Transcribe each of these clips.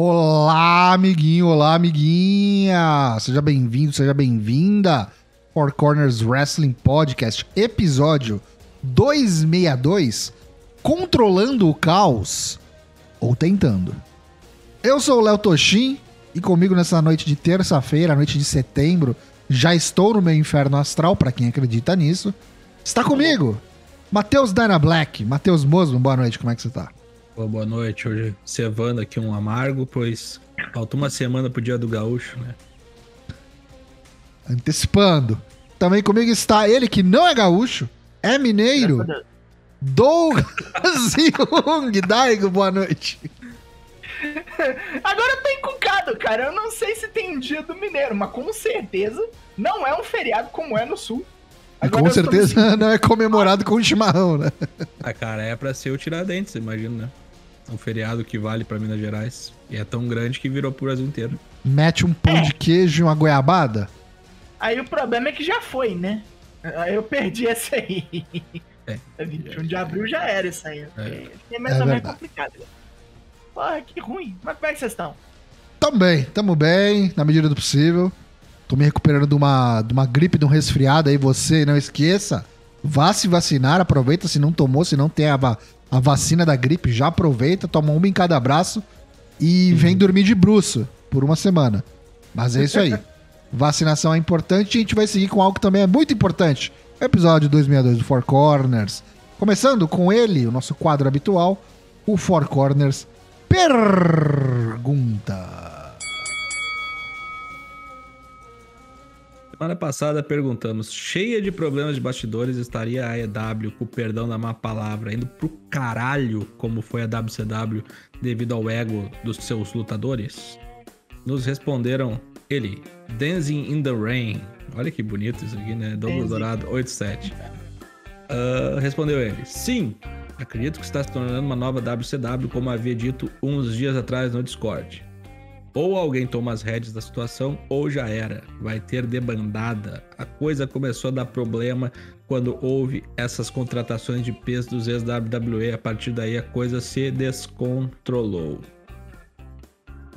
Olá, amiguinho, olá, amiguinha! Seja bem-vindo, seja bem-vinda! Four Corners Wrestling Podcast, episódio 262, Controlando o Caos, ou tentando. Eu sou o Léo Toshin, e comigo nessa noite de terça-feira, noite de setembro, já estou no meu inferno astral, para quem acredita nisso. Está comigo, Matheus Dyna Black, Matheus Mosman, boa noite, como é que você tá? Boa noite. Hoje cevando aqui um amargo, pois falta uma semana pro dia do gaúcho, né? Antecipando. Também comigo está ele que não é gaúcho, é mineiro. Douglas Jung. Daigo, boa noite. Agora eu tô encucado, cara. Eu não sei se tem um dia do mineiro, mas com certeza não é um feriado como é no sul. Agora com certeza não é comemorado com chimarrão, né? Ah, cara, é pra ser o Tiradentes, imagina, né? Um feriado que vale para Minas Gerais. E é tão grande que virou pro Brasil inteiro. Mete um pão é. de queijo e uma goiabada? Aí o problema é que já foi, né? Aí eu perdi essa aí. É. 21 de abril já era isso aí. É, é mais é ou menos complicado. Porra, que ruim. Mas como é que vocês estão? Tamo bem, tamo bem, na medida do possível. Tô me recuperando de uma, de uma gripe, de um resfriado aí. Você não esqueça, vá se vacinar, aproveita se não tomou, se não tem a, a vacina da gripe, já aproveita, toma uma em cada braço e uhum. vem dormir de bruxo por uma semana. Mas é isso aí. Vacinação é importante e a gente vai seguir com algo que também é muito importante. episódio 262 do Four Corners. Começando com ele, o nosso quadro habitual, o Four Corners Pergunta. Semana passada perguntamos, cheia de problemas de bastidores, estaria a EW, com o perdão da má palavra, indo pro caralho como foi a WCW devido ao ego dos seus lutadores? Nos responderam ele, Dancing in the Rain. Olha que bonito isso aqui, né? Douglas Dourado 87. Uh, ah, respondeu ele, sim, acredito que está se tornando uma nova WCW, como havia dito uns dias atrás no Discord. Ou alguém toma as rédeas da situação, ou já era. Vai ter debandada. A coisa começou a dar problema quando houve essas contratações de peso dos ex-WWE. A partir daí a coisa se descontrolou.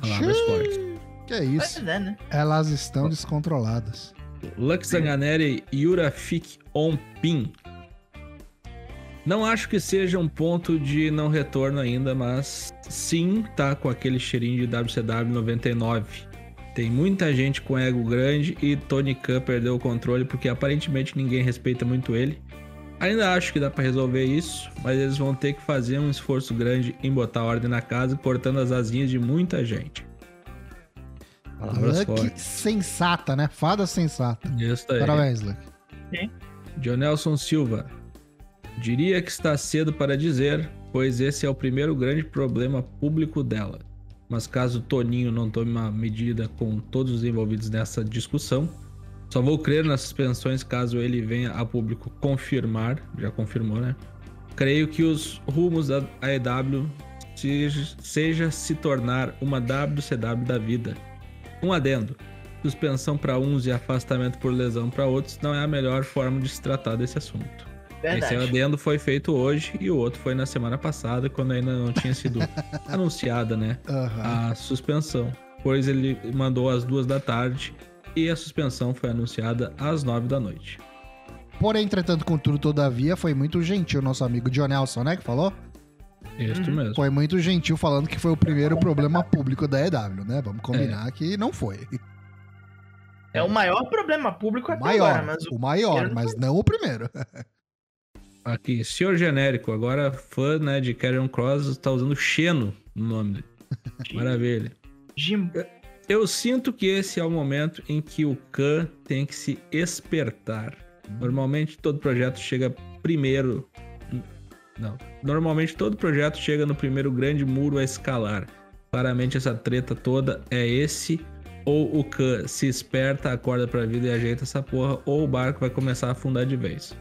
Palavras fortes. Que é isso? É, né? Elas estão descontroladas. Lux Zanganeri Yurafik Onpin não acho que seja um ponto de não retorno ainda, mas sim tá com aquele cheirinho de WCW 99. Tem muita gente com ego grande e Tony Khan perdeu o controle porque aparentemente ninguém respeita muito ele. Ainda acho que dá para resolver isso, mas eles vão ter que fazer um esforço grande em botar ordem na casa, cortando as asinhas de muita gente. Palavras Luck fortes. sensata, né? Fada sensata. Isso aí. Parabéns, Luck. Jonelson Silva. Diria que está cedo para dizer, pois esse é o primeiro grande problema público dela. Mas caso Toninho não tome uma medida com todos os envolvidos nessa discussão, só vou crer nas suspensões caso ele venha a público confirmar, já confirmou, né? Creio que os rumos da AEW seja, seja se tornar uma WCW da vida. Um adendo: suspensão para uns e afastamento por lesão para outros não é a melhor forma de se tratar desse assunto. Verdade. Esse adendo foi feito hoje e o outro foi na semana passada, quando ainda não tinha sido anunciada, né? Uhum. A suspensão. Pois ele mandou às duas da tarde e a suspensão foi anunciada às nove da noite. Porém, entretanto, contudo, todavia, foi muito gentil o nosso amigo John Nelson, né? Que falou? Isso uhum. mesmo. Foi muito gentil falando que foi o primeiro problema público da EW, né? Vamos combinar é. que não foi. É o maior problema público até maior, agora, mas o, o maior, mas não o primeiro. Aqui, senhor genérico, agora fã né, de Karen Cross tá usando Xeno no nome dele. Maravilha. Jim. Eu sinto que esse é o momento em que o Khan tem que se espertar. Normalmente todo projeto chega primeiro. Não. Normalmente todo projeto chega no primeiro grande muro a escalar. Claramente essa treta toda é esse. Ou o Khan se esperta, acorda pra vida e ajeita essa porra, ou o barco vai começar a afundar de vez.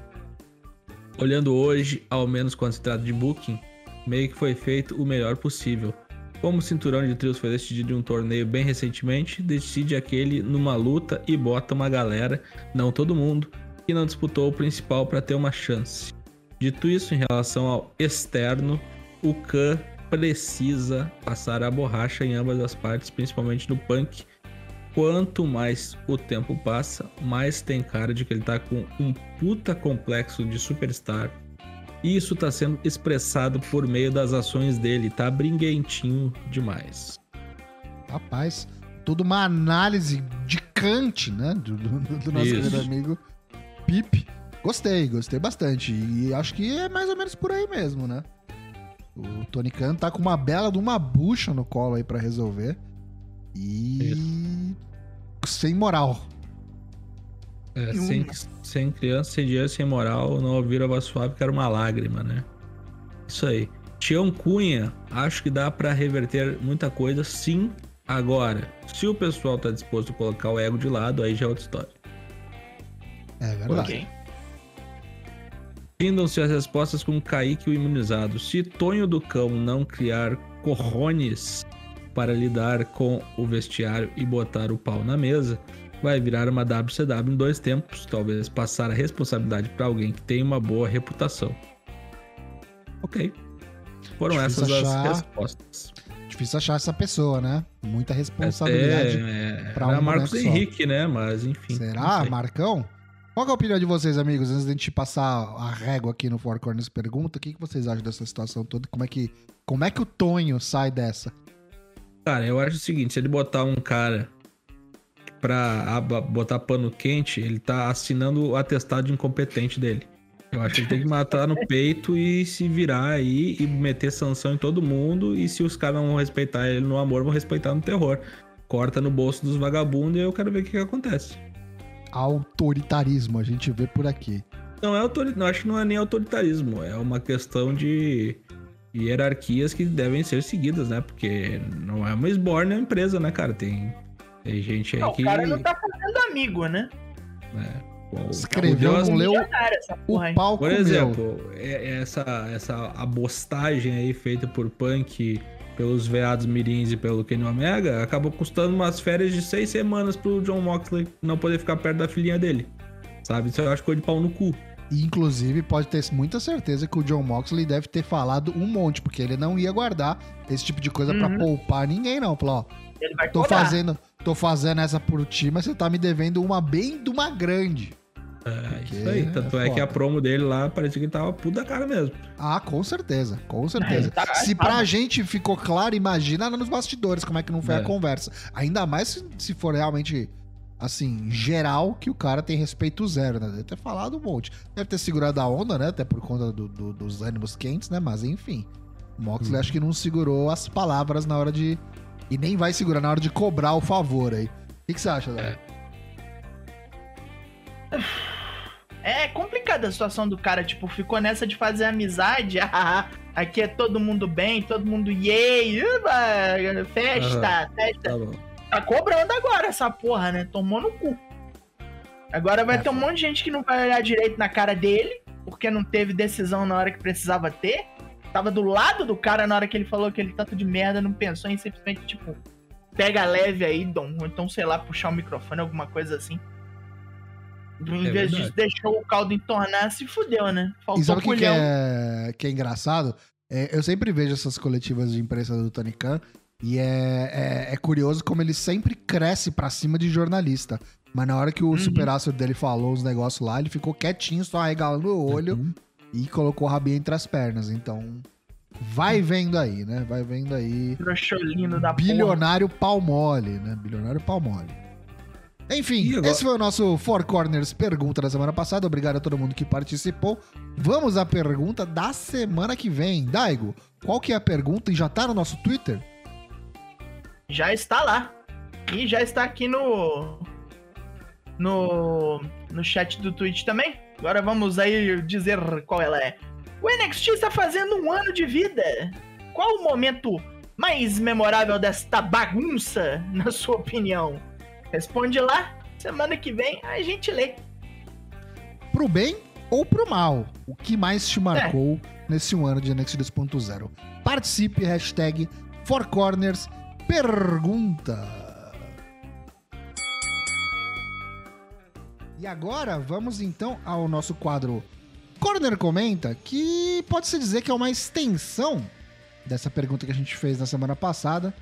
Olhando hoje, ao menos quando se trata de booking, meio que foi feito o melhor possível. Como o cinturão de trios foi decidido em um torneio bem recentemente, decide aquele numa luta e bota uma galera, não todo mundo, que não disputou o principal para ter uma chance. Dito isso, em relação ao externo, o Khan precisa passar a borracha em ambas as partes, principalmente no punk. Quanto mais o tempo passa, mais tem cara de que ele tá com um puta complexo de superstar. E isso tá sendo expressado por meio das ações dele, tá brinquentinho demais. Rapaz, toda uma análise de Kant, né? Do, do, do nosso Isso. querido amigo Pip. Gostei, gostei bastante. E acho que é mais ou menos por aí mesmo, né? O Tony Khan tá com uma bela de uma bucha no colo aí pra resolver. E. Sem moral. É, um- sem, sem criança, sem dinheiro, sem moral, não ouvir a voz suave que era uma lágrima, né? Isso aí. Tião Cunha, acho que dá pra reverter muita coisa, sim. Agora, se o pessoal tá disposto a colocar o ego de lado, aí já é outra história. É verdade. Findam-se as respostas com Kaique o imunizado. Se Tonho do Cão não criar corrones para lidar com o vestiário e botar o pau na mesa, vai virar uma WCW em dois tempos, talvez passar a responsabilidade para alguém que tem uma boa reputação. Ok. Foram Difícil essas achar. as respostas. Difícil achar essa pessoa, né? Muita responsabilidade. é, pra era um Marcos boneco só. Henrique, né? Mas enfim. Será. Marcão? Qual é a opinião de vocês, amigos? Antes de a gente passar a régua aqui no Four Corners Pergunta, o que, que vocês acham dessa situação toda? Como é que, como é que o Tonho sai dessa? Cara, eu acho o seguinte, se ele botar um cara pra botar pano quente, ele tá assinando o atestado de incompetente dele. Eu acho que ele tem que matar no peito e se virar aí e meter sanção em todo mundo. E se os caras não vão respeitar ele no amor, vão respeitar no terror. Corta no bolso dos vagabundos e eu quero ver o que, que acontece. Autoritarismo, a gente vê por aqui. Não é autoritarismo, acho que não é nem autoritarismo, é uma questão de hierarquias que devem ser seguidas, né? Porque não é uma esborne a empresa, né, cara? Tem, tem gente aí Não, que. o cara não tá fazendo amigo, né? né, o- Escreveu, não leu o Por meu. exemplo, é- é essa, essa abostagem aí feita por Punk, pelos veados mirins e pelo Kenny Omega, acabou custando umas férias de seis semanas pro John Moxley não poder ficar perto da filhinha dele. Sabe? Isso eu acho coisa de pau no cu. E, inclusive, pode ter muita certeza que o John Moxley deve ter falado um monte, porque ele não ia guardar esse tipo de coisa pra Uhum. poupar ninguém, não. Falou, ó, Ele vai tô cobrar. fazendo, tô fazendo essa por ti, mas você tá me devendo uma bem de uma grande. É, isso aí. Tanto é é, que a promo dele lá parecia que ele tava puto da cara mesmo. Ah, com certeza, com certeza. É, tá- se pra gente ficou claro, imagina nos bastidores como é que não foi É. a conversa. Ainda mais se, se for realmente, assim, geral, que o cara tem respeito zero, né? Deve ter falado um monte. Deve ter segurado a onda, né? Até por conta do- do- dos ânimos quentes, né? Mas enfim. O Moxley Uhum. acho que não segurou as palavras na hora de. E nem vai segurar na hora de cobrar o favor aí. O que, que você acha, Léo? É complicada a situação do cara, tipo, ficou nessa de fazer amizade. ah, Aqui é todo mundo bem, todo mundo yay, festa, festa. Tá bom. Tá cobrando agora essa porra, né? Tomou no cu. Agora vai É, ter um monte de gente que não vai olhar direito na cara dele, porque não teve decisão na hora que precisava ter. Tava do lado do cara na hora que ele falou aquele tanto de merda, não pensou em simplesmente, tipo, pega leve aí, Dom. Ou então, sei lá, puxar o microfone, alguma coisa assim. Em É vez disso, deixou o caldo entornar, se fudeu, né? Faltou E sabe o que, é, que é engraçado? É, eu sempre vejo essas coletivas de imprensa do Tony Khan e é, é, é curioso como ele sempre cresce pra cima de jornalista. Mas na hora que o Uhum. superastro dele falou os negócios lá, ele ficou quietinho, só arregalando o olho Uhum. e colocou o rabinho entre as pernas. Então, vai vendo aí, né? Vai vendo aí. Trouxolino da porra. Bilionário pau mole, né? Bilionário pau mole. Enfim, esse foi o nosso Four Corners pergunta da semana passada. Obrigado a todo mundo que participou. Vamos à pergunta da semana que vem. Daigo, qual que é a pergunta e já tá no nosso Twitter? Já está lá. E já está aqui no. No. No chat do Twitch também. Agora vamos aí dizer qual ela é. O NXT está fazendo um ano de vida. Qual o momento mais memorável desta bagunça, na sua opinião? Responde lá. Semana que vem a gente lê. Pro bem ou pro mal? O que mais te marcou nesse um ano de NXT 2.0? Participe, hashtag Four Corners pergunta. E agora vamos então ao nosso quadro Corner Comenta, que pode-se dizer que é uma extensão dessa pergunta que a gente fez na semana passada.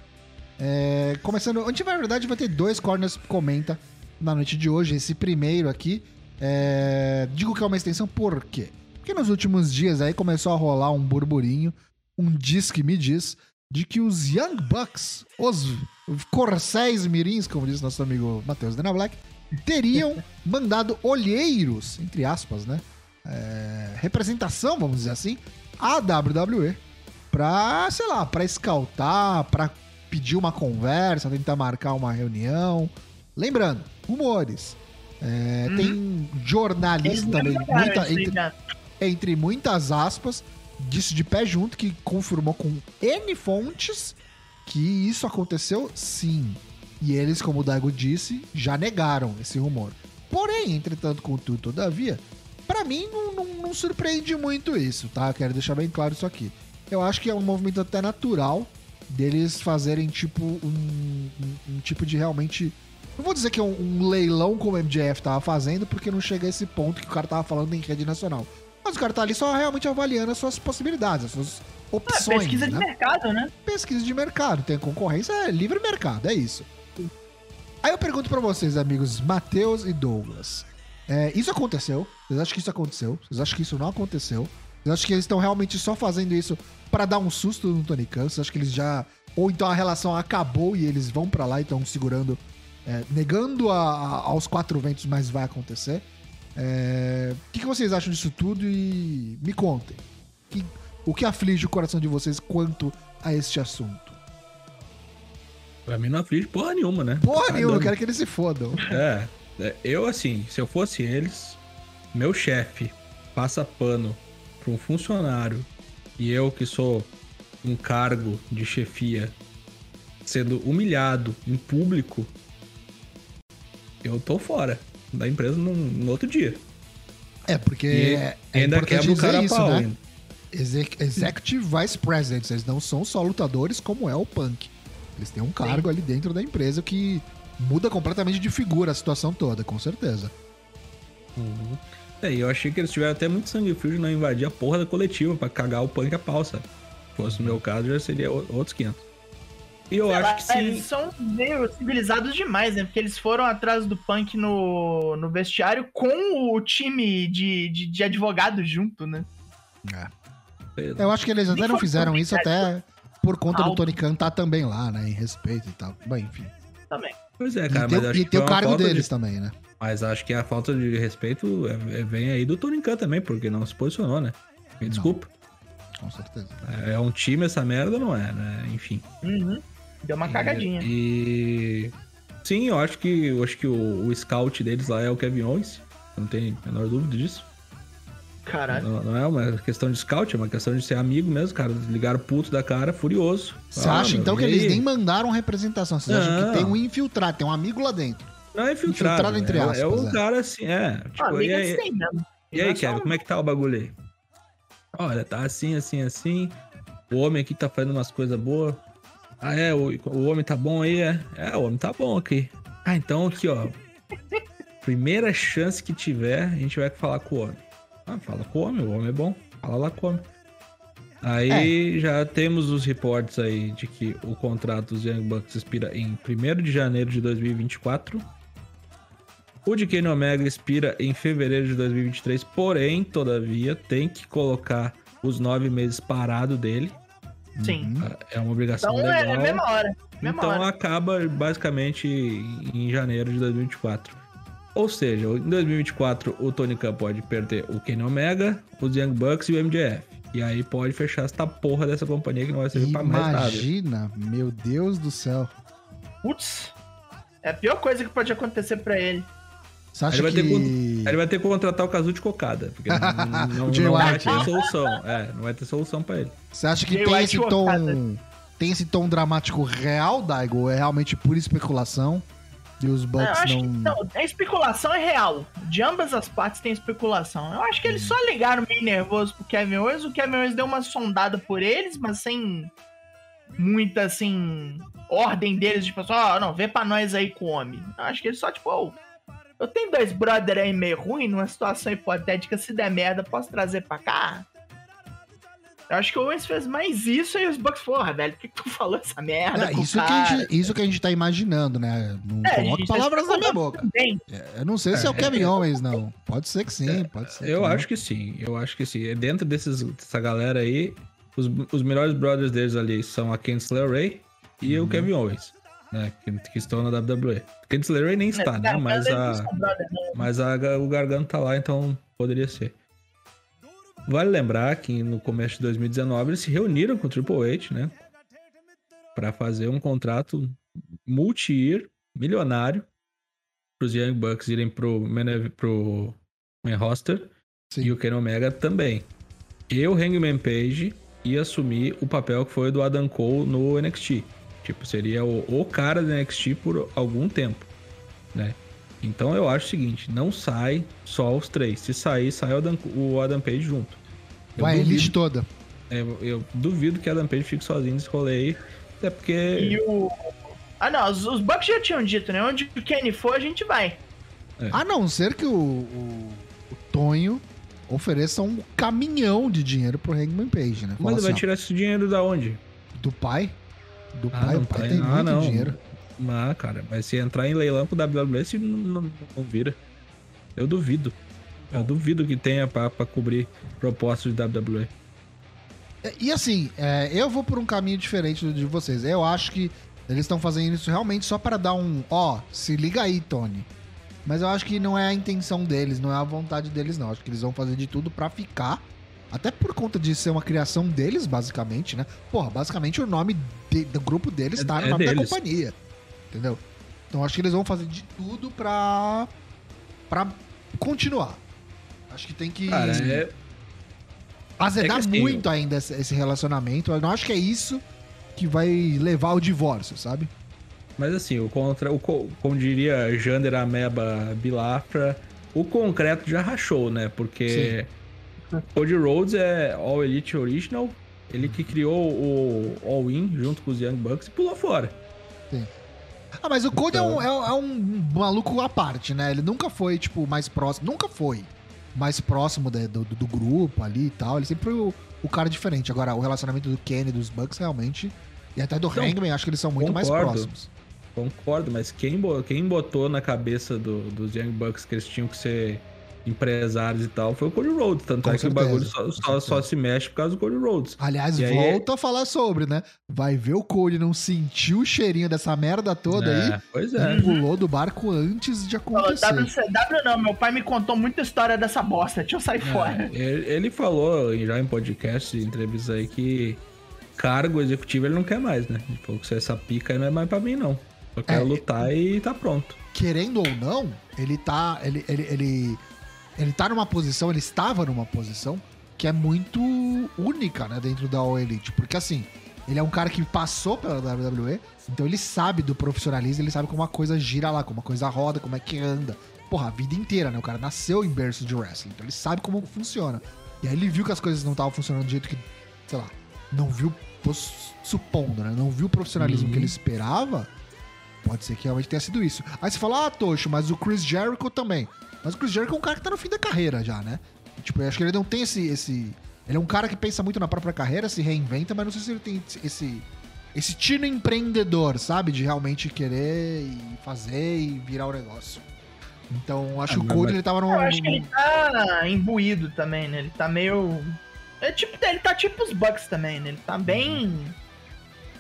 É, começando, a gente na verdade vai ter dois corners comenta na noite de hoje. Esse primeiro aqui, é, digo que é uma extensão por quê? Porque nos últimos dias aí começou a rolar um burburinho, um diz que me diz, de que os Young Bucks, os Corcéis Mirins, como diz nosso amigo Matheus Dana Black, teriam mandado olheiros, entre aspas, né? É, representação, vamos dizer assim, à WWE pra, sei lá, pra escaltar, pra pedir uma conversa, tentar marcar uma reunião. Lembrando, rumores. É, uhum. Tem jornalista também, muita, entre, entre muitas aspas, disse de pé junto que confirmou com N fontes que isso aconteceu sim. E eles, como o Daigo disse, já negaram esse rumor. Porém, entretanto, contudo, todavia, para mim não, não, não, surpreende muito isso, tá? Quero deixar bem claro isso aqui. Eu acho que é um movimento até natural deles fazerem tipo um, um, um tipo de realmente. Não vou dizer que é um, um, leilão como o MJF tava fazendo, porque não chega a esse ponto que o cara tava falando em rede nacional. Mas o cara tá ali só realmente avaliando as suas possibilidades, as suas opções. É, pesquisa né? de mercado, né? Pesquisa de mercado. Tem concorrência, é livre mercado, é isso. Aí eu pergunto para vocês, amigos, Matheus e Douglas. É, isso aconteceu? Vocês acham que isso aconteceu? Vocês acham que isso não aconteceu? Vocês acham que eles estão realmente só fazendo isso para dar um susto no Tony Khan? Vocês acham que eles já. Ou então a relação acabou e eles vão para lá e estão segurando. É, negando a, a, aos quatro ventos, mas vai acontecer. É, o que, que, vocês acham disso tudo e me contem. Que, o que aflige o coração de vocês quanto a este assunto? Pra mim não aflige porra nenhuma, né? Porra tá nenhuma, eu quero que eles se fodam. É, é, eu assim, se eu fosse eles, meu chefe passa pano pra um funcionário e eu que sou um cargo de chefia sendo humilhado em público, eu tô fora da empresa no, no outro dia. É, porque e é ainda quebra o cara isso, pau, né? Executive Vice Presidents, eles não são só lutadores como é o Punk. Eles têm um cargo Sim. ali dentro da empresa que muda completamente de figura a situação toda, com certeza. Uhum. É, e eu achei que eles tiveram até muito sangue frio de não invadir a porra da coletiva para cagar o punk a pau, sabe? Se fosse no meu caso, já seria outros 500. E eu acho que sim. Eles são meio civilizados demais, né? Porque eles foram atrás do punk no, no vestiário com o time de, de, de advogados junto, né? É. Eu acho que eles até não fizeram isso até por conta Alto. do Tony Khan tá também lá, né? Em respeito e tal. Bem, enfim. Também. Pois é, cara. E tem, e tem o cargo deles de... também, né? Mas acho que a falta de respeito é, é, vem aí do Tony Khan também, porque não se posicionou, né? Me desculpa. Não. Com certeza. É, é um time essa merda, não é, né? Enfim. Uhum. Deu uma cagadinha. E. Sim, eu acho que eu acho que o, o scout deles lá é o Kevin Owens. Não tem a menor dúvida disso. Caralho. Não, não, é uma questão de scout, é uma questão de ser amigo mesmo, cara. Ligaram puto da cara, furioso. Você ah, acha então que eles nem mandaram representação? Vocês acham que tem um infiltrado, tem um amigo lá dentro? Não é infiltrado. Infiltrado entre é, aspas. É, o é. cara assim, é. Tipo, ah, e aí, assim mesmo. E aí, Kevin, como é que tá o bagulho aí? Olha, tá assim, assim, assim. O homem aqui tá fazendo umas coisas boas. Ah, é? O, o homem tá bom aí? É? É, o homem tá bom aqui. Ah, então aqui, ó. Primeira chance que tiver, a gente vai falar com o homem. Ah, fala com o homem, o homem é bom. Fala lá com o homem. Aí é. já temos os reportes aí de que o contrato dos Young Bucks expira em 1 de janeiro de 2024. O de Kenny Omega expira em fevereiro de 2023, porém, todavia, tem que colocar os nove meses parado dele. Sim. Uhum. É uma obrigação então, legal. É, é mesma hora. Mesma então hora. acaba basicamente em janeiro de 2024. Ou seja, em 2024 o Tony Khan pode perder o Kenny Omega, os Young Bucks e o MJF. E aí pode fechar essa porra dessa companhia que não vai servir Imagina, pra mais nada. Imagina, meu Deus do céu. Putz, é a pior coisa que pode acontecer para ele. Você acha ele, vai que... ter, ele vai ter que contratar o Casu de cocada. Porque não, não, não vai ter solução. É, não vai ter solução pra ele. Você acha que tem esse tom. Tem esse tom dramático real, Daigo? Ou é realmente pura especulação? E os Bucks não. não... Que, não, a especulação é real. De ambas as partes tem especulação. Eu acho que eles hum. só ligaram meio nervoso pro Kevin Owens. O Kevin Owens deu uma sondada por eles, mas sem muita, assim, ordem deles, tipo assim, ó, oh, não, vê pra nós aí com o homem. Eu acho que eles só, tipo, oh, eu tenho dois brother aí meio ruim, numa situação hipotética, se der merda, posso trazer pra cá? Eu acho que o Owens fez mais isso e os Bucks, porra, velho, por que tu falou essa merda? isso, que a gente, isso que a gente tá imaginando, né? Não é, coloque palavras na minha boca. É, eu não sei se é o é. Kevin Owens, não. Pode ser que sim, pode ser. Eu que acho não. que sim, eu acho que sim. Dentro desses, dessa galera aí, os, os melhores brothers deles ali são a Kensler Ray e uhum. o Kevin Owens. Né, que, que, estão na WWE. Kensler Ray nem está, né? Mas, a, mas a, o Gargano tá lá, então poderia ser. Vale lembrar que no começo de 2019 eles se reuniram com o Triple H, né? Para fazer um contrato multi-year, milionário, para os Young Bucks irem pro, pro main roster Sim. e o Ken Omega também. E o Hangman Page ia assumir o papel que foi do Adam Cole no NXT. Tipo, seria o, o cara do NXT por algum tempo, né? Então eu acho o seguinte, não sai só os três. Se sair, sai o Adam, o Adam Page junto. Eu Vai duvido, a elite toda. É, eu duvido que Adam Page fique sozinho nesse rolê aí. Até porque. E o. Ah não, os, os Bucks já tinham dito, né? Onde o Kenny for, a gente vai. É. A não ser que o, o, o, Tonho ofereça um caminhão de dinheiro pro Hangman Page, né? Fala Mas assim, vai tirar esse dinheiro da onde? Do pai. Do ah, pai, o pai tem, ah, muito não. dinheiro. Ah, cara, mas se entrar em leilão pro WWE, não, não, não vira. Eu duvido. Eu duvido que tenha pra, pra cobrir propostas de WWE. É, e assim, é, eu vou por um caminho diferente do de vocês. Eu acho que eles estão fazendo isso realmente só para dar um. Ó, se liga aí, Tony. Mas eu acho que não é a intenção deles, não é a vontade deles, não. Acho que eles vão fazer de tudo para ficar. Até por conta de ser uma criação deles, basicamente, né? Porra, basicamente o nome de, do grupo deles é, tá no é nome deles. da companhia. Entendeu? Então acho que eles vão fazer de tudo pra. pra continuar. Acho que tem que. Cara, é... Azedar é assim, muito ainda esse relacionamento. Eu não acho que é isso que vai levar ao divórcio, sabe? Mas assim, o contra, o, como diria Jander Ameba Bilafra, o concreto já rachou, né? Porque Sim. Cody Rhodes é All Elite Original, ele que criou o All In junto com os Young Bucks e pulou fora. Sim. Ah, mas o Cody então... é, um, é, é, um, maluco à parte, né? Ele nunca foi, tipo, mais próximo. Nunca foi mais próximo de, do, do, grupo ali e tal. Ele sempre foi o, o, cara diferente. Agora, o relacionamento do Kenny e dos Bucks realmente. E até do então, Hangman, acho que eles são muito concordo, mais próximos. Concordo, mas quem, quem botou na cabeça do, dos Young Bucks que eles tinham que ser empresários e tal, foi o Cody Rhodes. Tanto Com é certeza, que o bagulho só, só, só, se mexe por causa do Cody Rhodes. Aliás, e volta aí... a falar sobre, né? Vai ver o Cody não sentiu o cheirinho dessa merda toda é, aí. Pois é. E pulou do barco antes de acontecer. Não, WCW não, meu pai me contou muita história dessa bosta. Deixa eu sair é, fora. Ele, ele falou já em podcast, em entrevista aí, que cargo executivo ele não quer mais, né? Ele falou que se essa pica aí não é mais pra mim, não. Eu quero é, lutar e tá pronto. Querendo ou não, ele tá. Ele, ele, ele ele tá numa posição, ele estava numa posição que é muito única, né, dentro da All Elite. Porque assim, ele é um cara que passou pela WWE, então ele sabe do profissionalismo, ele sabe como a coisa gira lá, como a coisa roda, como é que anda. Porra, a vida inteira, né? O cara nasceu em berço de wrestling, então ele sabe como funciona. E aí ele viu que as coisas não estavam funcionando do jeito que, sei lá, não viu, supondo, né? Não viu o profissionalismo uhum. que ele esperava. Pode ser que realmente tenha sido isso. Aí você fala, ah, Tocho, mas o Chris Jericho também. Mas o Chris Jericho é um cara que tá no fim da carreira já, né? Tipo, eu acho que ele não tem esse, esse. Ele é um cara que pensa muito na própria carreira, se reinventa, mas não sei se ele tem esse. Esse tino empreendedor, sabe? De realmente querer e fazer e virar o negócio. Então, acho ah, que o Cody mas... ele tava num. Eu acho que ele tá imbuído também, né? Ele tá meio. É tipo, ele tá tipo os Bucks também, né? Ele tá bem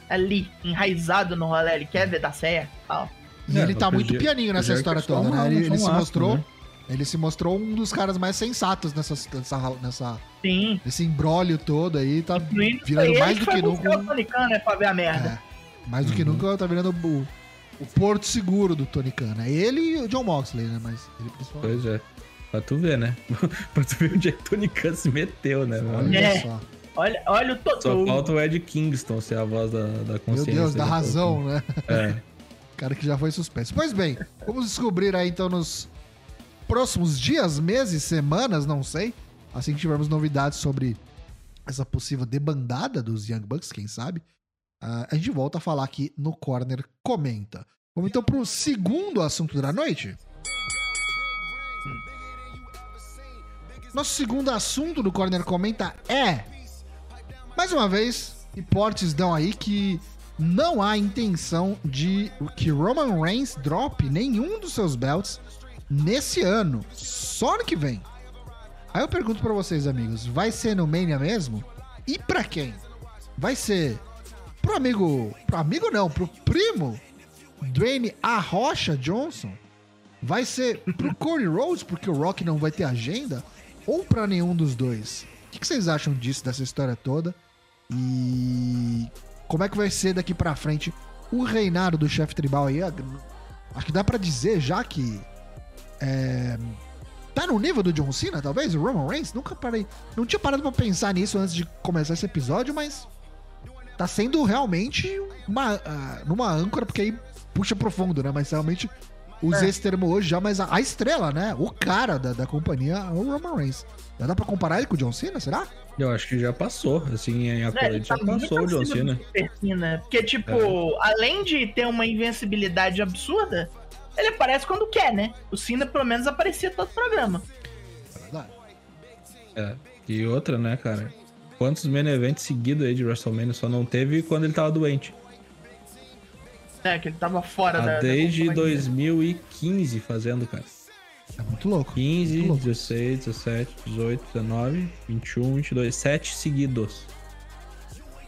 ali, enraizado no rolê. Ele quer ver dar certo e tal. E é, ele tá muito pianinho nessa história toda, né? Ele, ele se mostrou. Né? Ele se mostrou um dos caras mais sensatos nessa, nessa, nessa Sim. nesse embrólio todo aí, tá Incluindo virando mais do que nunca. O Tony Khan, né, pra ver a merda. É, mais do que uhum. nunca tá virando o, o porto seguro do Tony Khan, né? Ele e o John Moxley, né? Mas ele principalmente. Pois é. Pra tu ver, né? pra tu ver onde é que o Tony Khan se meteu, né? Olha é. só. Olha, olha o Totô. Só falta o Ed Kingston ser a voz da, da consciência. Meu Deus, da razão, né? É. cara que já foi suspenso. Pois bem, vamos descobrir aí então nos próximos dias, meses, semanas, não sei. Assim que tivermos novidades sobre essa possível debandada dos Young Bucks, quem sabe, uh, a gente volta a falar aqui no Corner Comenta. Vamos então para o segundo assunto da noite. Nosso segundo assunto do Corner Comenta é Mais uma vez, reportes dão aí que não há intenção de que Roman Reigns drop nenhum dos seus belts nesse ano, só ano que vem. Aí eu pergunto para vocês, amigos, vai ser no Mania mesmo? E para quem? Vai ser pro amigo, pro amigo não, pro primo Dwayne A Rocha Johnson? Vai ser pro Cody Rhodes porque o Rock não vai ter agenda ou para nenhum dos dois? O que, vocês acham disso dessa história toda? E como é que vai ser daqui para frente o reinado do chefe tribal aí? Acho que dá para dizer já que é, tá no nível do John Cena, talvez, o Roman Reigns. Nunca parei, não tinha parado para pensar nisso antes de começar esse episódio, mas tá sendo realmente uma uh, numa âncora porque aí puxa profundo, né? Mas realmente usei é. esse termo hoje já, mas a, a estrela, né? O cara da, da companhia é o Roman Reigns. Já dá pra comparar ele com o John Cena, será? Eu acho que já passou, assim, em acordo é, tá já passou o John Cena. Cena. Porque, tipo, é. além de ter uma invencibilidade absurda, ele aparece quando quer, né? O Cena, pelo menos, aparecia todo o programa. É. É, e outra, né, cara? Quantos main events seguidos aí de WrestleMania só não teve quando ele tava doente? É, que ele tava fora ah, da. Desde da 2015 fazendo, cara. É muito louco. 15, muito louco. 16, 17, 18, 19, 21, 22, 7 seguidos.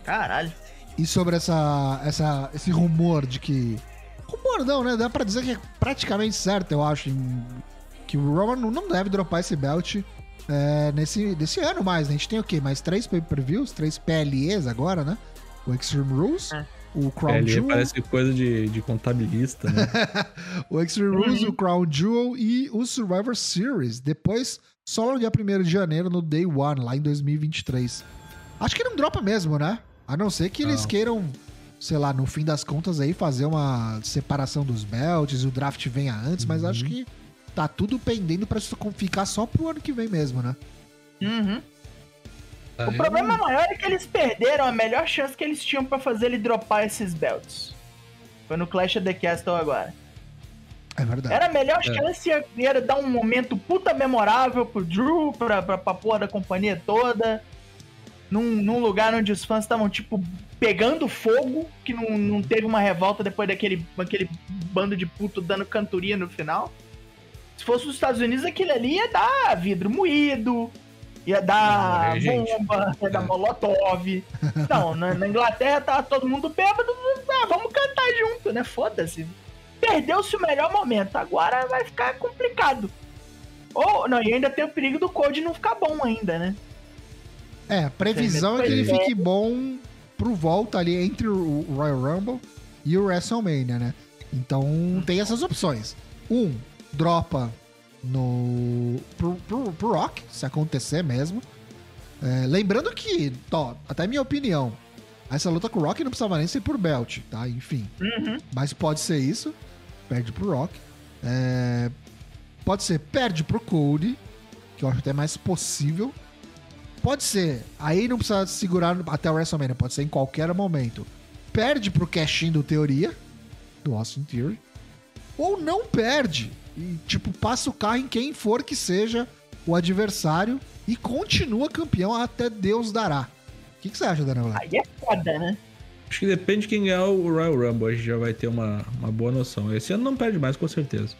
Caralho. E sobre essa, essa, esse rumor de que. Rumor não, né? Dá pra dizer que é praticamente certo, eu acho. Que o Roman não deve dropar esse belt é, nesse, nesse ano mais. Né? A gente tem o quê? Mais três pay-per-views, três PLEs agora, né? O Extreme Rules. É o Crown é, Jewel. Parece coisa de, de contabilista, né? o Extreme Rules, o Crown Jewel e o Survivor Series. Depois, só no dia 1 de janeiro, no Day One, lá em 2023. Acho que não dropa mesmo, né? A não ser que não. eles queiram, sei lá, no fim das contas aí, fazer uma separação dos belts, o draft venha antes, uhum. mas acho que tá tudo pendendo pra ficar só pro ano que vem mesmo, né? Uhum. Ah, o problema maior é que eles perderam a melhor chance que eles tinham para fazer ele dropar esses belts. Foi no Clash of the Castle agora. É verdade. Era a melhor é. chance era dar um momento puta memorável pro Drew, pra, pra, pra porra da companhia toda. Num, num lugar onde os fãs estavam, tipo, pegando fogo, que não, não teve uma revolta depois daquele aquele bando de puto dando cantoria no final. Se fosse os Estados Unidos, aquele ali ia dar vidro moído, ia dar bomba, ia dar é. molotov. Não, na, na, Inglaterra tava todo mundo bêbado, ah, vamos cantar junto, né? Foda-se. Perdeu-se o melhor momento, agora vai ficar complicado. Ou, não, e ainda tem o perigo do Code não ficar bom ainda, né? É, a previsão é que ele fique bom pro volta ali entre o Royal Rumble e o WrestleMania, né? Então tem essas opções. Um, dropa no pro, pro, pro Rock, se acontecer mesmo. É, lembrando que, ó, até minha opinião, essa luta com o Rock não precisava nem ser por belt, tá? Enfim. Uhum. Mas pode ser isso. Perde pro Rock. É, pode ser perde pro Cody, que eu acho até mais possível. Pode ser, aí não precisa segurar até o WrestleMania, pode ser em qualquer momento. Perde pro cashin do Teoria, do Austin Theory. Ou não perde e, tipo, passa o carro em quem for que seja o adversário e continua campeão até Deus dará. O que, que você acha, Daniel? Aí é foda, né? Acho que depende de quem ganhar o Royal Rumble, a gente já vai ter uma, uma boa noção. Esse ano não perde mais, com certeza.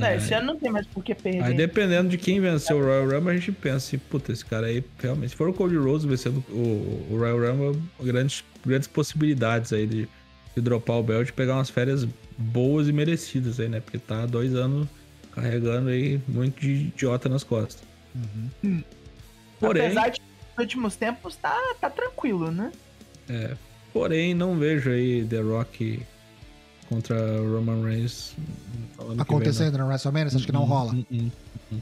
É, esse ano não tem mais por que perder. Aí dependendo de quem vencer o Royal Rumble, a gente pensa assim, puta, esse cara aí, realmente, se for o Cody Rose vencendo o, o Royal Rumble, grandes, grandes possibilidades aí de, de dropar o belt e pegar umas férias boas e merecidas aí, né? Porque tá há dois anos carregando aí muito de idiota nas costas. Uhum. Porém. Apesar de nos últimos tempos tá, tá tranquilo, né? É. Porém, não vejo aí The Rock contra Roman Reigns acontecendo vem, no WrestleMania. Você acha que não rola? Hum, hum, hum,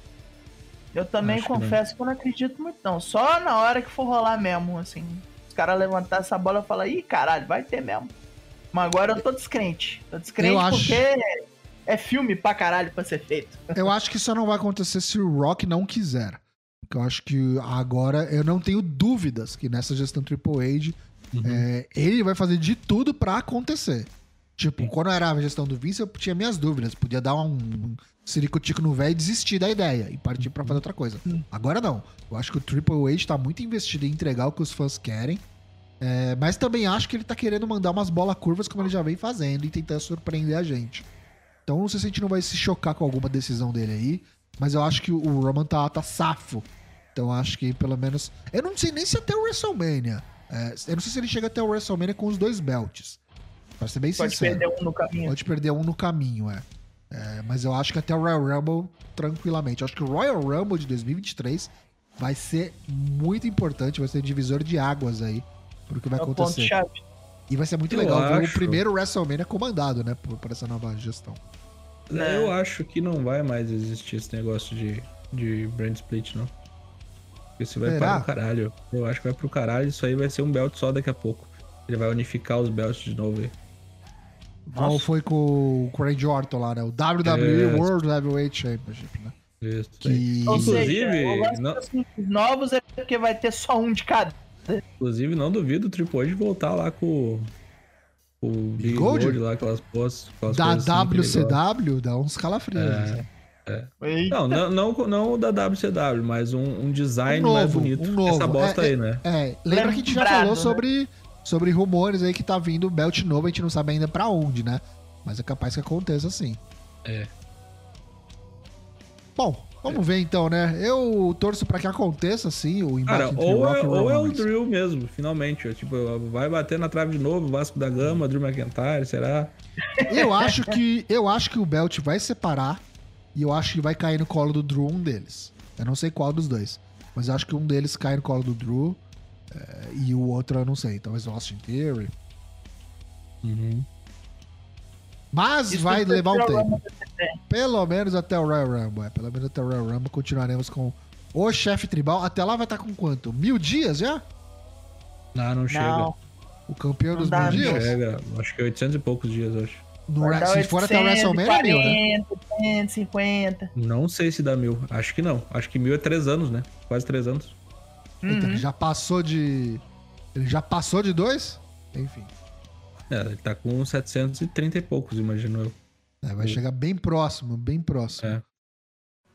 Eu também acho confesso que, que, eu não acredito muito, não. Só na hora que for rolar mesmo, assim. Os caras levantar essa bola e falar, ih, caralho, vai ter mesmo. Mas agora eu tô descrente. Tô descrente eu porque acho... é filme pra caralho pra ser feito. Eu acho que isso não vai acontecer se o Rock não quiser. Porque eu acho que agora eu não tenho dúvidas que nessa gestão Triple H uhum. é, ele vai fazer de tudo para acontecer. Tipo, quando era a gestão do Vince, eu tinha minhas dúvidas. Podia dar um, um ciricutico no velho e desistir da ideia e partir pra fazer outra coisa. Agora não. Eu acho que o Triple H tá muito investido em entregar o que os fãs querem. É, mas também acho que ele tá querendo mandar umas bolas curvas como ele já vem fazendo e tentando surpreender a gente. Então não sei se a gente não vai se chocar com alguma decisão dele aí. Mas eu acho que o Roman tá, tá safo. Então acho que pelo menos. Eu não sei nem se até o WrestleMania. É, eu não sei se ele chega até o WrestleMania com os dois belts. Pra ser bem Pode sincero. perder um no caminho. Pode perder um no caminho, é. É, Mas eu acho que até o Royal Rumble, tranquilamente. Eu acho que o Royal Rumble de 2023 vai ser muito importante, vai ser divisor de águas aí pro que vai É acontecer. chave. E vai ser muito Eu legal ver o acho. primeiro WrestleMania comandado, né, por, por essa nova gestão. É. Eu acho que não vai mais existir esse negócio de, de brand split, não. Porque isso vai Será? para o caralho. Eu acho que vai pro caralho. Isso aí vai ser um belt só daqui a pouco. Ele vai unificar os belts de novo aí. Igual foi com o Randy Orton lá, né? O WWE É. World Heavyweight Championship, né? Isso. Que... Ou Inclusive, lance não- cinco novos é porque vai ter só um de cada. Inclusive, não duvido o Triple H voltar lá com com o Big Gold? Gold, lá, aquelas aquelas Da coisas assim. WCW dá uns calafrios. É. né? Não, não, não, não o da WCW, mas um, um design Um mais novo, bonito. um novo. Essa bosta É, aí, né? É, lembra que a gente já falou né? sobre, sobre rumores aí que tá vindo belt novo, a gente não sabe ainda pra onde, né? Mas é capaz que aconteça sim. É. Bom, vamos ver então, né? Eu torço pra que aconteça sim o embate Cara, entre ou Rock é, ou é o. Drill mesmo, finalmente. ó, Tipo, vai bater na trave de novo, Vasco da Gama, Drew McIntyre, será? Eu acho que eu acho que o belt vai separar e eu acho que vai cair no colo do Drew um deles. Eu não sei qual dos dois, mas eu acho que um deles cai no colo do Drew é, e o outro eu não sei. Talvez o Austin Theory. Mas Isso vai levar um tempo. Pelo menos até o Royal Rumble. É, pelo menos até o Royal Rumble continuaremos com o chefe tribal. Até lá vai estar com quanto? Mil dias já? Não, não chega. Não, O campeão Não dos mil não dias? Chega, acho que é 800 e poucos dias, eu acho. No, se for até o WrestleMania, mil, né? 840, 150. Não sei se dá mil. Acho que não. Acho que mil é três anos, né? Quase três anos. Eita, Uhum. ele já passou de. Ele já passou de dois? Enfim. É, ele tá com 730 e poucos, imagino eu. É, vai chegar bem próximo, bem próximo. É.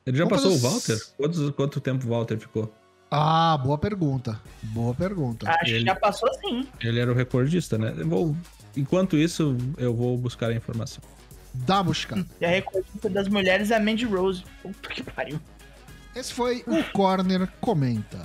Ele já Vamos passou o Walter? Quantos, quanto tempo o Walter ficou? Ah, boa pergunta. Boa pergunta. Acho que Ele- já passou sim. Ele era o recordista, né? Vou... Enquanto isso, eu vou buscar a informação. Dá uma buscada. E a recordista das mulheres é a Mandy Rose. Puta que pariu. Esse foi o Corner Comenta.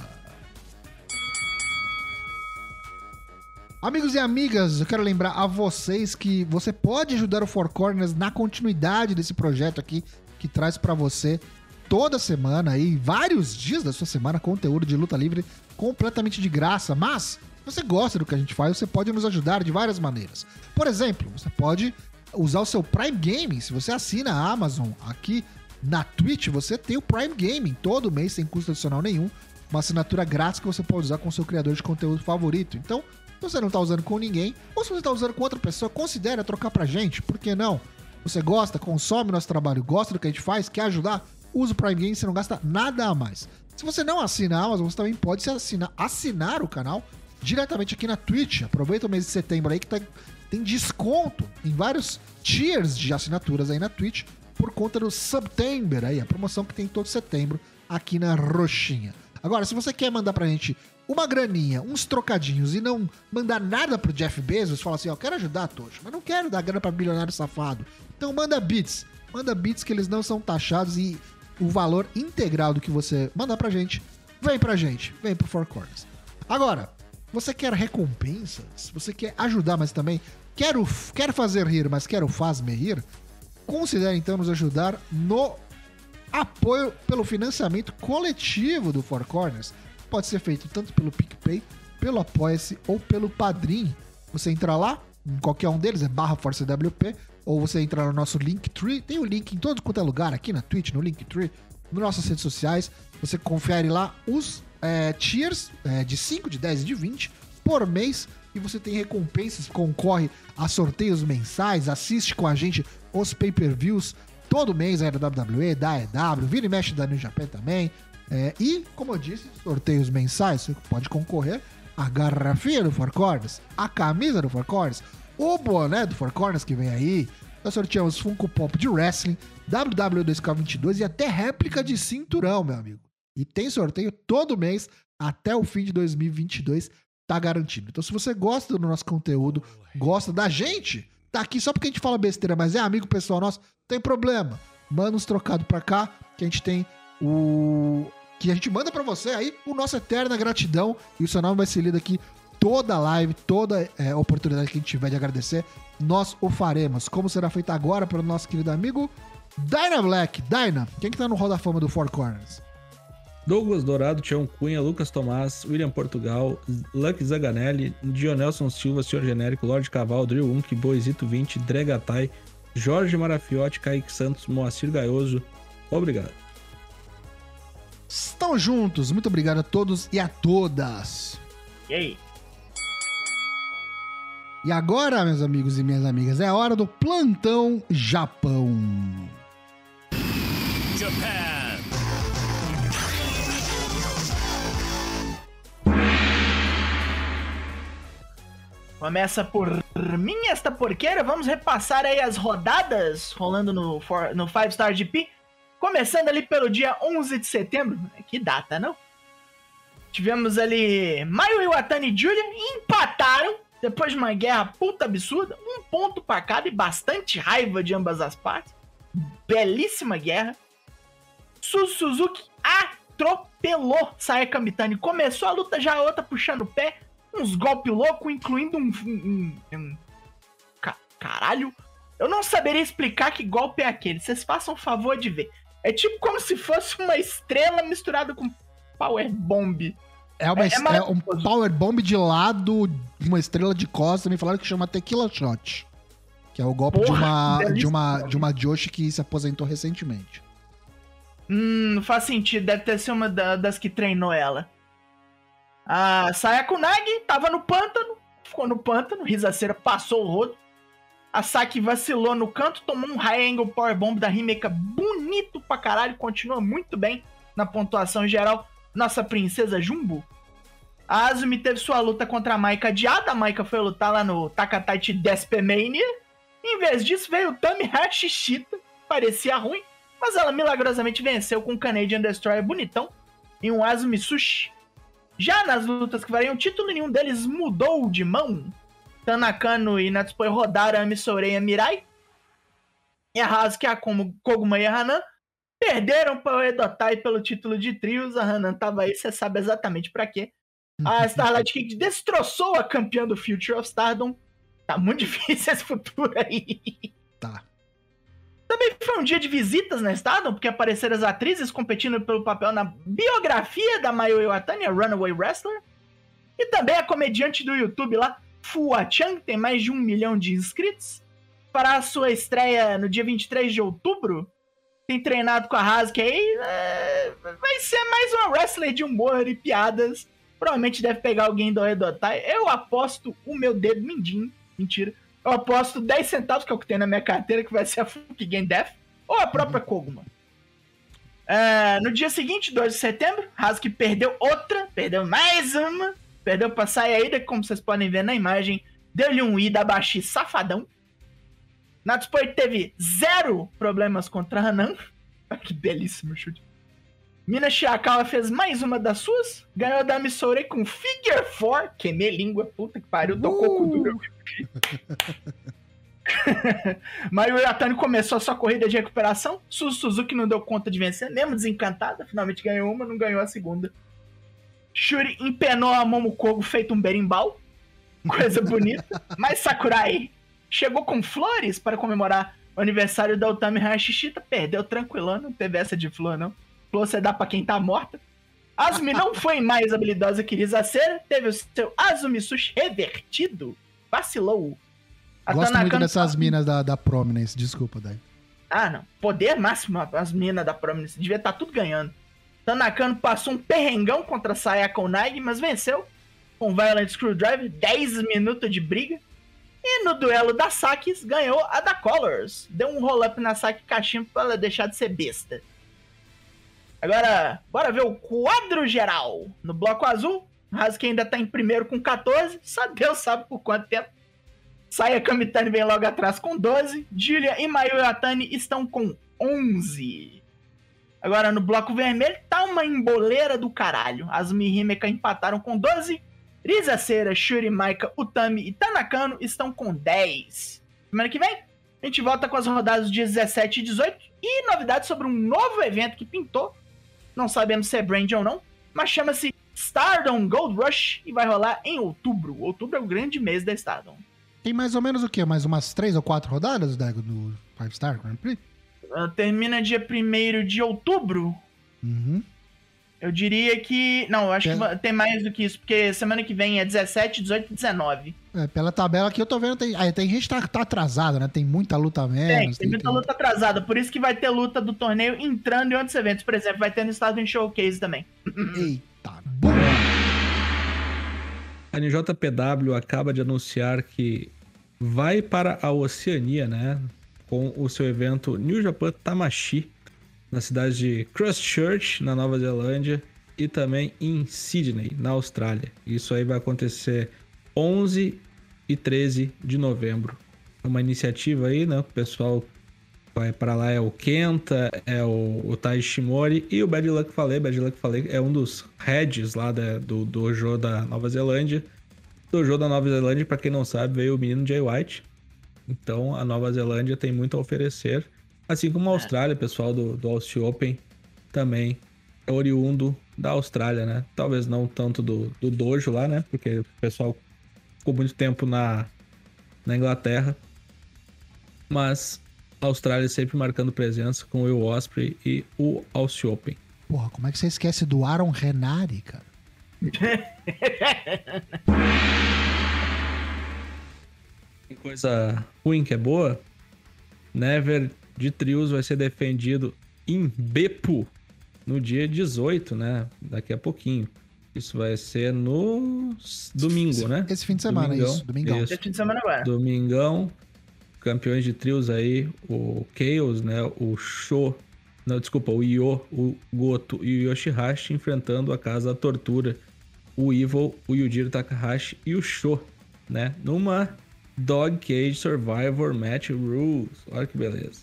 Amigos e amigas, eu quero lembrar a vocês que você pode ajudar o Four Corners na continuidade desse projeto aqui que traz pra você toda semana aí, vários dias da sua semana, conteúdo de luta livre completamente de graça. Mas, se você gosta do que a gente faz, você pode nos ajudar de várias maneiras. Por exemplo, você pode usar o seu Prime Gaming. Se você assina a Amazon aqui na Twitch, você tem o Prime Gaming todo mês sem custo adicional nenhum. Uma assinatura grátis que você pode usar com o seu criador de conteúdo favorito. Então, você não está usando com ninguém, ou se você está usando com outra pessoa, considere trocar pra gente. Por que não? Você gosta, consome nosso trabalho, gosta do que a gente faz, quer ajudar? Usa o Prime Game, você não gasta nada a mais. Se você não assina a Amazon, você também pode se assinar, assinar o canal diretamente aqui na Twitch. Aproveita o mês de setembro aí que tá- tem desconto em vários tiers de assinaturas aí na Twitch por conta do September aí, a promoção que tem todo setembro aqui na Roxinha. Agora, se você quer mandar pra gente uma graninha, uns trocadinhos e não mandar nada pro Jeff Bezos, fala assim, ó, quero ajudar, Tocho, mas não quero dar grana pra bilionário safado. Então manda bits, manda bits que eles não são taxados e o valor integral do que você mandar pra gente, vem pra gente, vem pro Four Corners. Agora, você quer recompensas? Você quer ajudar, mas também quer, o, quer fazer rir, mas quer o faz-me rir? Considere então nos ajudar no apoio pelo financiamento coletivo do Four Corners. Pode ser feito tanto pelo PicPay, pelo Apoia-se ou pelo Padrim. Você entra lá, em qualquer um deles, é barra Força WP, ou você entra no nosso Linktree, tem o link em todo quanto é lugar, aqui na Twitch, no Linktree, nas nossas redes sociais. Você confere lá os é, tiers é, de 5, de 10 e de 20 por mês e você tem recompensas, concorre a sorteios mensais, assiste com a gente os pay-per-views todo mês aí da WWE, da EW, vira e mexe da New Japan também. É, e, como eu disse, sorteios mensais, você pode concorrer a garrafinha do Four Corners, a camisa do Four Corners, o boné do Four Corners que vem aí. Nós sorteamos Funko Pop de Wrestling, WWE 2K22 e até réplica de cinturão, meu amigo. E tem sorteio todo mês até o fim de 2022, tá garantido. Então, se você gosta do nosso conteúdo, gosta da gente, tá aqui só porque a gente fala besteira, mas é amigo pessoal nosso, tem problema. Manda uns trocados pra cá, que a gente tem o. Que a gente manda para você aí o nosso eterna gratidão. E o seu nome vai ser lido aqui toda live, toda é, oportunidade que a gente tiver de agradecer, nós o faremos. Como será feito agora pelo nosso querido amigo Dyna Black. Dyna, quem que tá no Hall da Fama do Four Corners? Douglas Dourado, Tião Cunha, Lucas Tomás, William Portugal, Lucky Zaganelli, Dionelson Silva, Senhor Genérico, Lorde Caval, Drill Unk, Boisito 20, Dregatai, Jorge Marafiotti, Kaique Santos, Moacir Gaioso. Obrigado. Estão juntos. Muito obrigado a todos e a todas. E aí? E agora, meus amigos e minhas amigas, é a hora do plantão Japão. Japan. Começa por mim esta porqueira. Vamos repassar aí as rodadas rolando no, no Five Star GP. Começando ali pelo dia 11 de setembro. Que data, não? Tivemos ali Mayu Iwatani e Julia empataram depois de uma guerra puta absurda. Um ponto para cada e bastante raiva de ambas as partes. Belíssima guerra. Su Suzuki atropelou Sayaka Mitani. Começou a luta já a outra puxando o pé uns golpes loucos, incluindo um, um, um, Ca Caralho. Eu não saberia explicar que golpe é aquele. Vocês façam favor de ver. É tipo como se fosse uma estrela misturada com Power Bomb. É, uma, é, é, é um Power Bomb de lado, uma estrela de costa. Me falaram que chama Tequila Shot. Que é o golpe Porra, de uma de uma de uma Joshi que se aposentou recentemente. Hum, faz sentido. Deve ter sido uma das que treinou ela. A Sayako Nagi tava no pântano, ficou no pântano, Risaceira passou o rodo. A Saki vacilou no canto, tomou um high angle power bomb da Himeka bonito pra caralho, continua muito bem na pontuação geral. Nossa princesa Jumbo. A Azumi teve sua luta contra a Maika adiada, a Maika foi lutar lá no Takataichi Despemania. Em vez disso, veio o Tami Hashishita, parecia ruim, mas ela milagrosamente venceu com o Canadian Destroyer bonitão e um Azumi Sushi já nas lutas que variam título, nenhum deles mudou de mão. Tanakano e Natsupoi rodaram a Misoreia Mirai. E a Hazuki, a Koguma e a Hanan perderam para o Edotai pelo título de trios. A Hanan tava aí, você sabe exatamente para quê. A Starlight Kid destroçou a campeã do Future of Stardom. Tá muito difícil esse futuro aí. Tá. Também foi um dia de visitas na Stardom, porque apareceram as atrizes competindo pelo papel na biografia da Mayu Iwatani, a Runaway Wrestler. E também a comediante do YouTube lá, Fua Chan, que tem mais de um milhão de inscritos. Para a sua estreia no dia 23 de outubro, tem treinado com a Hazuki aí. É, vai ser mais uma wrestler de humor e piadas. Provavelmente deve pegar alguém do Edotai. Eu aposto o meu dedo mindinho. Mentira eu aposto 10 centavos, que é o que tem na minha carteira, que vai ser a Fuki Game Death, ou a própria uhum. Koguma. É, no dia seguinte, 2 de setembro, Hazuki perdeu outra, perdeu mais uma, perdeu pra Sayaida, como vocês podem ver na imagem, deu-lhe um Idabashi safadão. Natsupoi teve zero problemas contra Hanan. que belíssimo chute. Mina Shiakawa fez mais uma das suas, ganhou da Missouri com Figure 4, que me língua, puta que pariu, tocou com duro. Mario Yatani começou a sua corrida de recuperação. Suzuki não deu conta de vencer, mesmo desencantada. Finalmente ganhou uma, não ganhou a segunda. Shuri empenou a Momokogo feito um berimbau. Coisa bonita. Mas Sakurai chegou com flores para comemorar o aniversário da Utami Hayashishita. Perdeu tranquilão, não teve essa de flor, não. Flor você dá pra quem tá morta. Asumi não foi mais habilidosa que Risa ser, teve o seu Azumi Sushi revertido vacilou. A Gosto muito dessas minas da, da Prominence, desculpa, Dai. Ah, não. Poder máximo as minas da Prominence. Devia estar tá tudo ganhando. Tanakano passou um perrengão contra Sayaka Onagi, mas venceu com Violent Screwdriver, 10 minutos de briga. E no duelo da Sakis, ganhou a da Colors. Deu um roll-up na Saki Kashima pra ela deixar de ser besta. Agora, bora ver o quadro geral. No bloco azul, Husky ainda tá em primeiro com 14, só Deus sabe por quanto tempo. Saya Kamitani vem logo atrás com 12. Julia e Mayu Atani estão com 11. Agora no bloco vermelho tá uma emboleira do caralho. As Mihimeka empataram com 12. Risa Cera, Shuri, Maika, Utami e Tanakano estão com 10. Semana que vem, a gente volta com as rodadas dos dias 17 e 18 e novidades sobre um novo evento que pintou. Não sabemos se é brand ou não, mas chama-se Stardom Gold Rush e vai rolar em outubro. Outubro é o grande mês da Stardom. Tem mais ou menos o quê? Mais umas três ou quatro rodadas, Dego, do Five Star Grand Prix? Uh, termina dia 1 de outubro. Uhum. Eu diria que. Não, eu acho É. que tem mais do que isso, porque semana que vem é 17, 18 e 19. É, pela tabela que eu tô vendo, tem, aí, tem gente que tá, tá atrasado, né? Tem muita luta a Tem, menos. tem muita luta atrasada, por isso que vai ter luta do torneio entrando em outros eventos. Por exemplo, vai ter no Stardom Showcase também. Eita. A NJPW acaba de anunciar que vai para a Oceania, né? Com o seu evento New Japan Tamashi, na cidade de Christchurch, na Nova Zelândia, e também em Sydney, na Austrália. Isso aí vai acontecer 11 e 13 de novembro. É uma iniciativa aí, né? O pessoal vai para lá é o Kenta, é o, o Tai e o Bad Luck Falei. Bad Luck Falei é um dos heads lá da- do dojo da Nova Zelândia. Dojo da Nova Zelândia, para quem não sabe, veio o menino Jay White. Então a Nova Zelândia tem muito a oferecer. Assim como a Austrália, o pessoal do, do Aussie Open também é oriundo da Austrália, né? Talvez não tanto do, do dojo lá, né? Porque o pessoal ficou muito tempo na, na Inglaterra. Mas a Austrália sempre marcando presença com o Will Osprey e o Aussie Open. Porra, como é que você esquece do Aaron Renari, cara? Coisa ruim que é boa. Never de trios vai ser defendido em Bepo no dia 18, né? Daqui a pouquinho. Isso vai ser no domingo, né? Esse fim de semana, Domingão. isso. Domingão. Isso. Dia fim de semana agora. Domingão, campeões de trios aí, o Chaos, né? O Sho, não, desculpa, o Io, o Goto e o Yoshihashi enfrentando a Casa da Tortura, o Evil, o Yujiro Takahashi e o Sho, né? Numa Dog Cage Survivor Match Rules. Olha que beleza.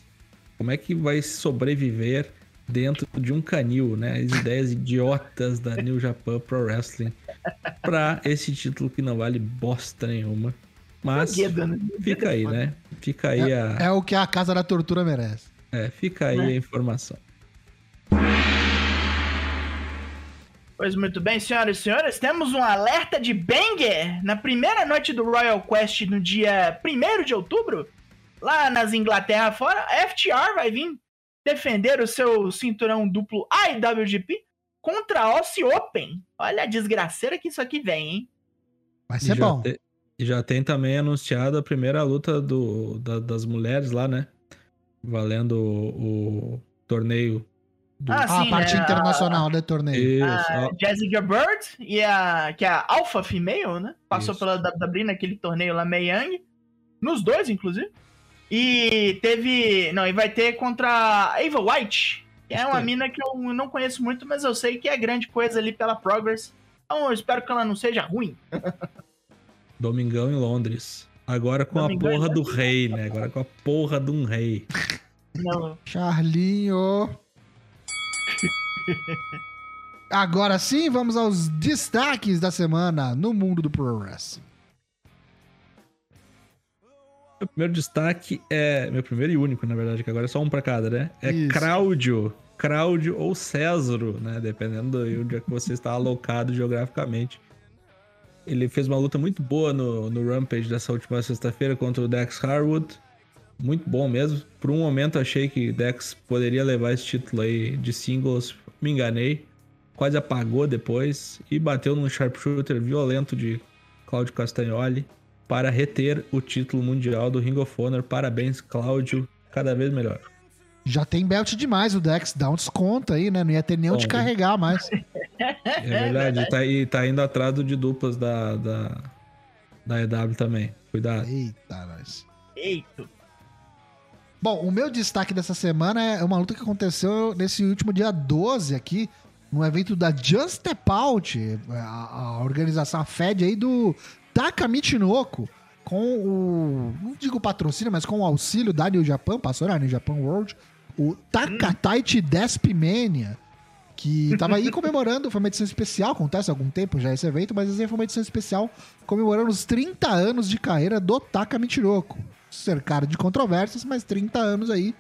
Como é que vai sobreviver dentro de um canil, né? As ideias idiotas da New Japan Pro Wrestling pra esse título que não vale bosta nenhuma. Mas né? fica aí, né? Fica aí a, É o que a Casa da Tortura merece. é, fica aí a informação. Pois muito bem, senhoras e senhores, temos um alerta de banger na primeira noite do Royal Quest no dia 1 de outubro, lá nas Inglaterra fora. A FTR vai vir defender o seu cinturão duplo IWGP contra a Aussie Open. Olha a desgraceira que isso aqui vem, hein? Vai ser já bom. te- e já tem também anunciado a primeira luta do, da- das mulheres lá, né? Valendo o, o torneio do. Ah, Ah, a sim, parte né? internacional do torneio. Isso, A ó, Jessica Bird, e a, que é a Alpha Female, né? Passou Isso. pela WWE naquele torneio lá, Mae Young. Nos dois, inclusive. E teve. Não, e vai ter contra a Ava White, que é uma mina que eu não conheço muito, mas eu sei que é grande coisa ali pela Progress. Então eu espero que ela não seja ruim. Domingão em Londres. Agora com Domingão a porra do rei, né? Agora com a porra de um rei. Não, Charlinho. Agora sim, vamos aos destaques da semana no mundo do Pro Wrestling. Meu primeiro destaque é. Meu primeiro e único, na verdade, que agora é só um pra cada, né? É Isso. Cláudio. Cláudio ou Césaro, né? Dependendo de onde é que você está alocado geograficamente. Ele fez uma luta muito boa no, no Rampage dessa última sexta-feira contra o Dex Harwood. Muito bom mesmo. Por um momento achei que Dex poderia levar esse título aí de singles. Me enganei. Quase apagou depois. E bateu num sharpshooter violento de Cláudio Castagnoli para reter o título mundial do Ring of Honor. Parabéns, Cláudio. Cada vez melhor. Já tem belt demais o Dex, dá um desconto aí, né? Não ia ter nem onde carregar mais. É verdade. Tá, e tá indo atrás do de duplas da, da, da EW também. Cuidado. Eita, nós. Eita. Bom, o meu destaque dessa semana é uma luta que aconteceu nesse último dia 12 aqui, no evento da Just Step Out, a, a organização, a FED aí do Taka Michinoku, com o. Não digo patrocínio, mas com o auxílio da New Japan, passou na New Japan World, o Takataichi Despimania, que tava aí comemorando, foi uma edição especial, acontece há algum tempo já esse evento, mas essa foi uma edição especial comemorando os 30 anos de carreira do Taka. Cercado de controvérsias, mas 30 anos aí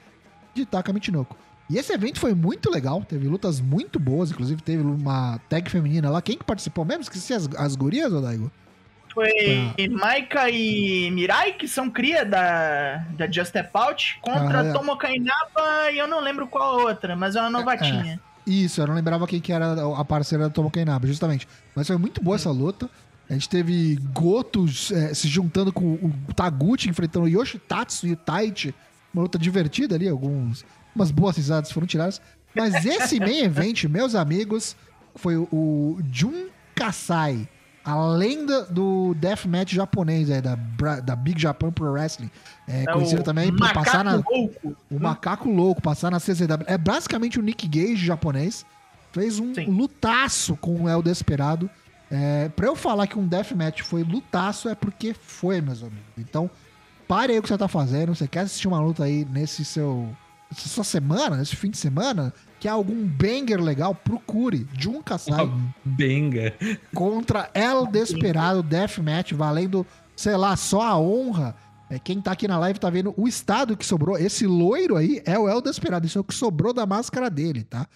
de Taka Michinoku. E esse evento foi muito legal, teve lutas muito boas, inclusive teve uma tag feminina lá. Quem que participou mesmo? Esqueci as, as gurias, Odaigo? Foi Maika e Mirai, que são cria da, da Just Step Out, contra ah, é. Tomo Kainaba e eu não lembro qual outra, mas é uma novatinha. É, isso, eu não lembrava quem que era a parceira da Tomo Kainaba, justamente. Mas foi muito boa essa luta. A gente teve Goto é, se juntando com o Taguchi, enfrentando o Yoshitatsu e o Taichi. Uma luta divertida ali, alguns, umas boas risadas foram tiradas. Mas esse main event, meus amigos, foi o Jun Kasai a lenda do deathmatch japonês, é, da, da Big Japan Pro Wrestling. É, é conhecido também por passar na. Louco. O macaco louco, passar na CZW. É basicamente o Nick Gage japonês. Fez um Sim. lutaço com o El Desperado. É, pra eu falar que um deathmatch foi lutaço é porque foi, meus amigos. Então, pare aí o que você tá fazendo. Você quer assistir uma luta aí nesse seu. Essa sua semana, nesse fim de semana? que há algum banger legal, procure Jun Kasai. Banger. Contra El Desperado Deathmatch, valendo, sei lá, só a honra. É, quem tá aqui na live tá vendo o estado que sobrou. Esse loiro aí é o El Desperado. Isso é o que sobrou da máscara dele, tá?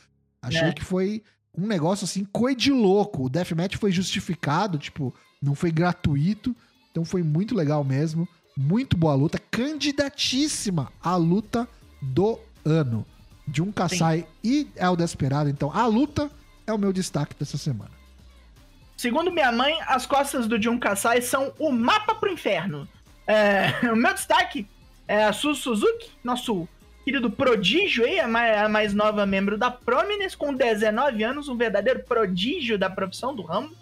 Achei é. que foi um negócio assim, coi de louco. O Deathmatch foi justificado, tipo, não foi gratuito. Então foi muito legal mesmo. Muito boa luta. Candidatíssima à luta do ano de um Kassai e El Desperado. Então, a luta é o meu destaque dessa semana. Segundo minha mãe, as costas do Jun Kasai são o mapa pro inferno. É, o meu destaque é a Su Suzuki, nosso querido prodígio aí, a mais, nova membro da Prominence, com 19 anos, um verdadeiro prodígio da profissão do ramo.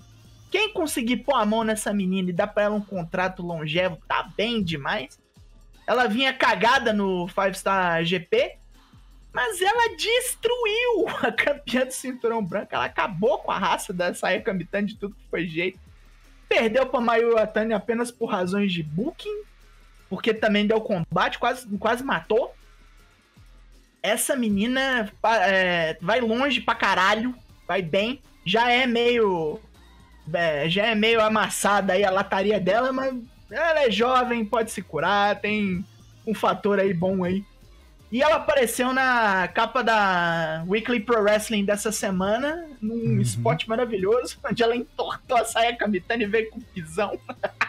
Quem conseguir pôr a mão nessa menina e dar pra ela um contrato longevo, tá bem demais. Ela vinha cagada no Five Star GP, mas ela destruiu a campeã do cinturão branco. Ela acabou com a raça da Sayaka Mitani de tudo que foi jeito. Perdeu para Mayu Atani apenas por razões de booking, porque também deu combate, quase, quase matou. Essa menina é, vai longe pra caralho, vai bem. Já é meio. É, já é meio amassada aí a lataria dela, mas ela é jovem, pode se curar, tem um fator aí bom aí e ela apareceu na capa da Weekly Pro Wrestling dessa semana, num uhum. spot maravilhoso, onde ela entortou a saia Kamitani e veio com pisão.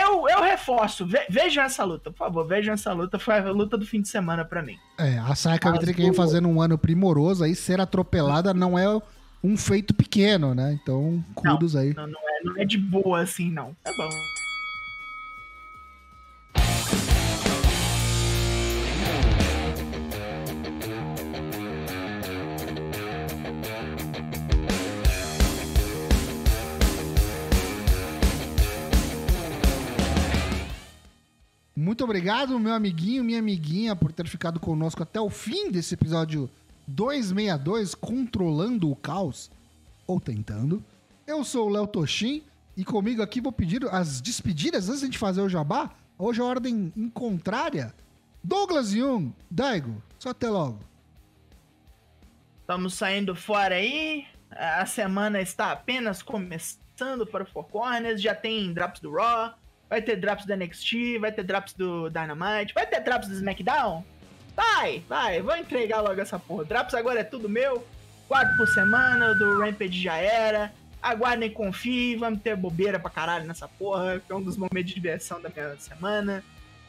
Eu, eu reforço, ve, vejam essa luta, por favor, vejam essa luta. Foi a luta do fim de semana para mim. É, a que vem fazendo um ano primoroso, aí ser atropelada não é um feito pequeno, né? Então, cuidos aí. Não, não, é, não é de boa assim, não. Tá bom. Muito obrigado, meu amiguinho, minha amiguinha, por ter ficado conosco até o fim desse episódio 262, Controlando o Caos, ou tentando. Eu sou o Léo Toshin e comigo aqui vou pedir as despedidas antes de fazer o jabá. Hoje a ordem em contrária. Douglas Jung, Daigo, só até logo. Estamos saindo fora aí. A semana está apenas começando para o Four Corners. Já tem drops do Raw, Vai ter drops do NXT, vai ter drops do Dynamite, vai ter drops do SmackDown? Vai, vai, vou entregar logo essa porra. Drops agora é tudo meu. Quatro por semana, do Rampage já era. Aguardem, confiem, vamos ter bobeira pra caralho nessa porra, que é um dos momentos de diversão da minha semana.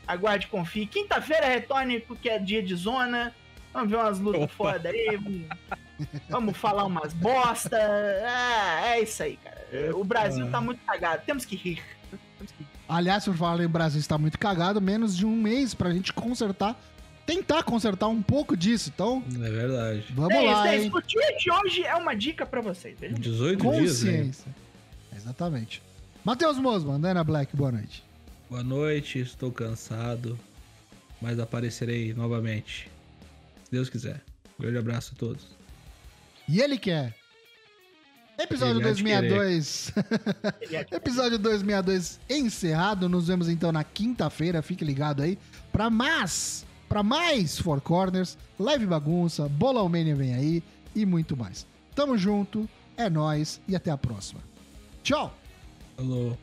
Aguarde, confie. Quinta-feira retorne porque é dia de zona. Vamos ver umas lutas foda aí. Vamos, vamos falar umas bosta. É, é isso aí, cara. O Brasil tá muito cagado. Temos que rir. Aliás, por falar em Brasil está muito cagado, menos de um mês pra gente consertar, tentar consertar um pouco disso. Então. É verdade. Vamos é lá. Isso, é O dia de hoje é uma dica pra vocês. Veja 18 Consciência. dias. Né? Exatamente. Matheus Mosman, Dana Black, boa noite. Boa noite, estou cansado, mas aparecerei novamente. Se Deus quiser. Um grande abraço a todos. E ele quer. Episódio 262. Episódio 262 encerrado. Nos vemos então na quinta-feira. Fique ligado aí para mais, para mais Four Corners, Live Bagunça, Bola Almênia vem aí e muito mais. Tamo junto, é nós e até a próxima. Tchau. Falou.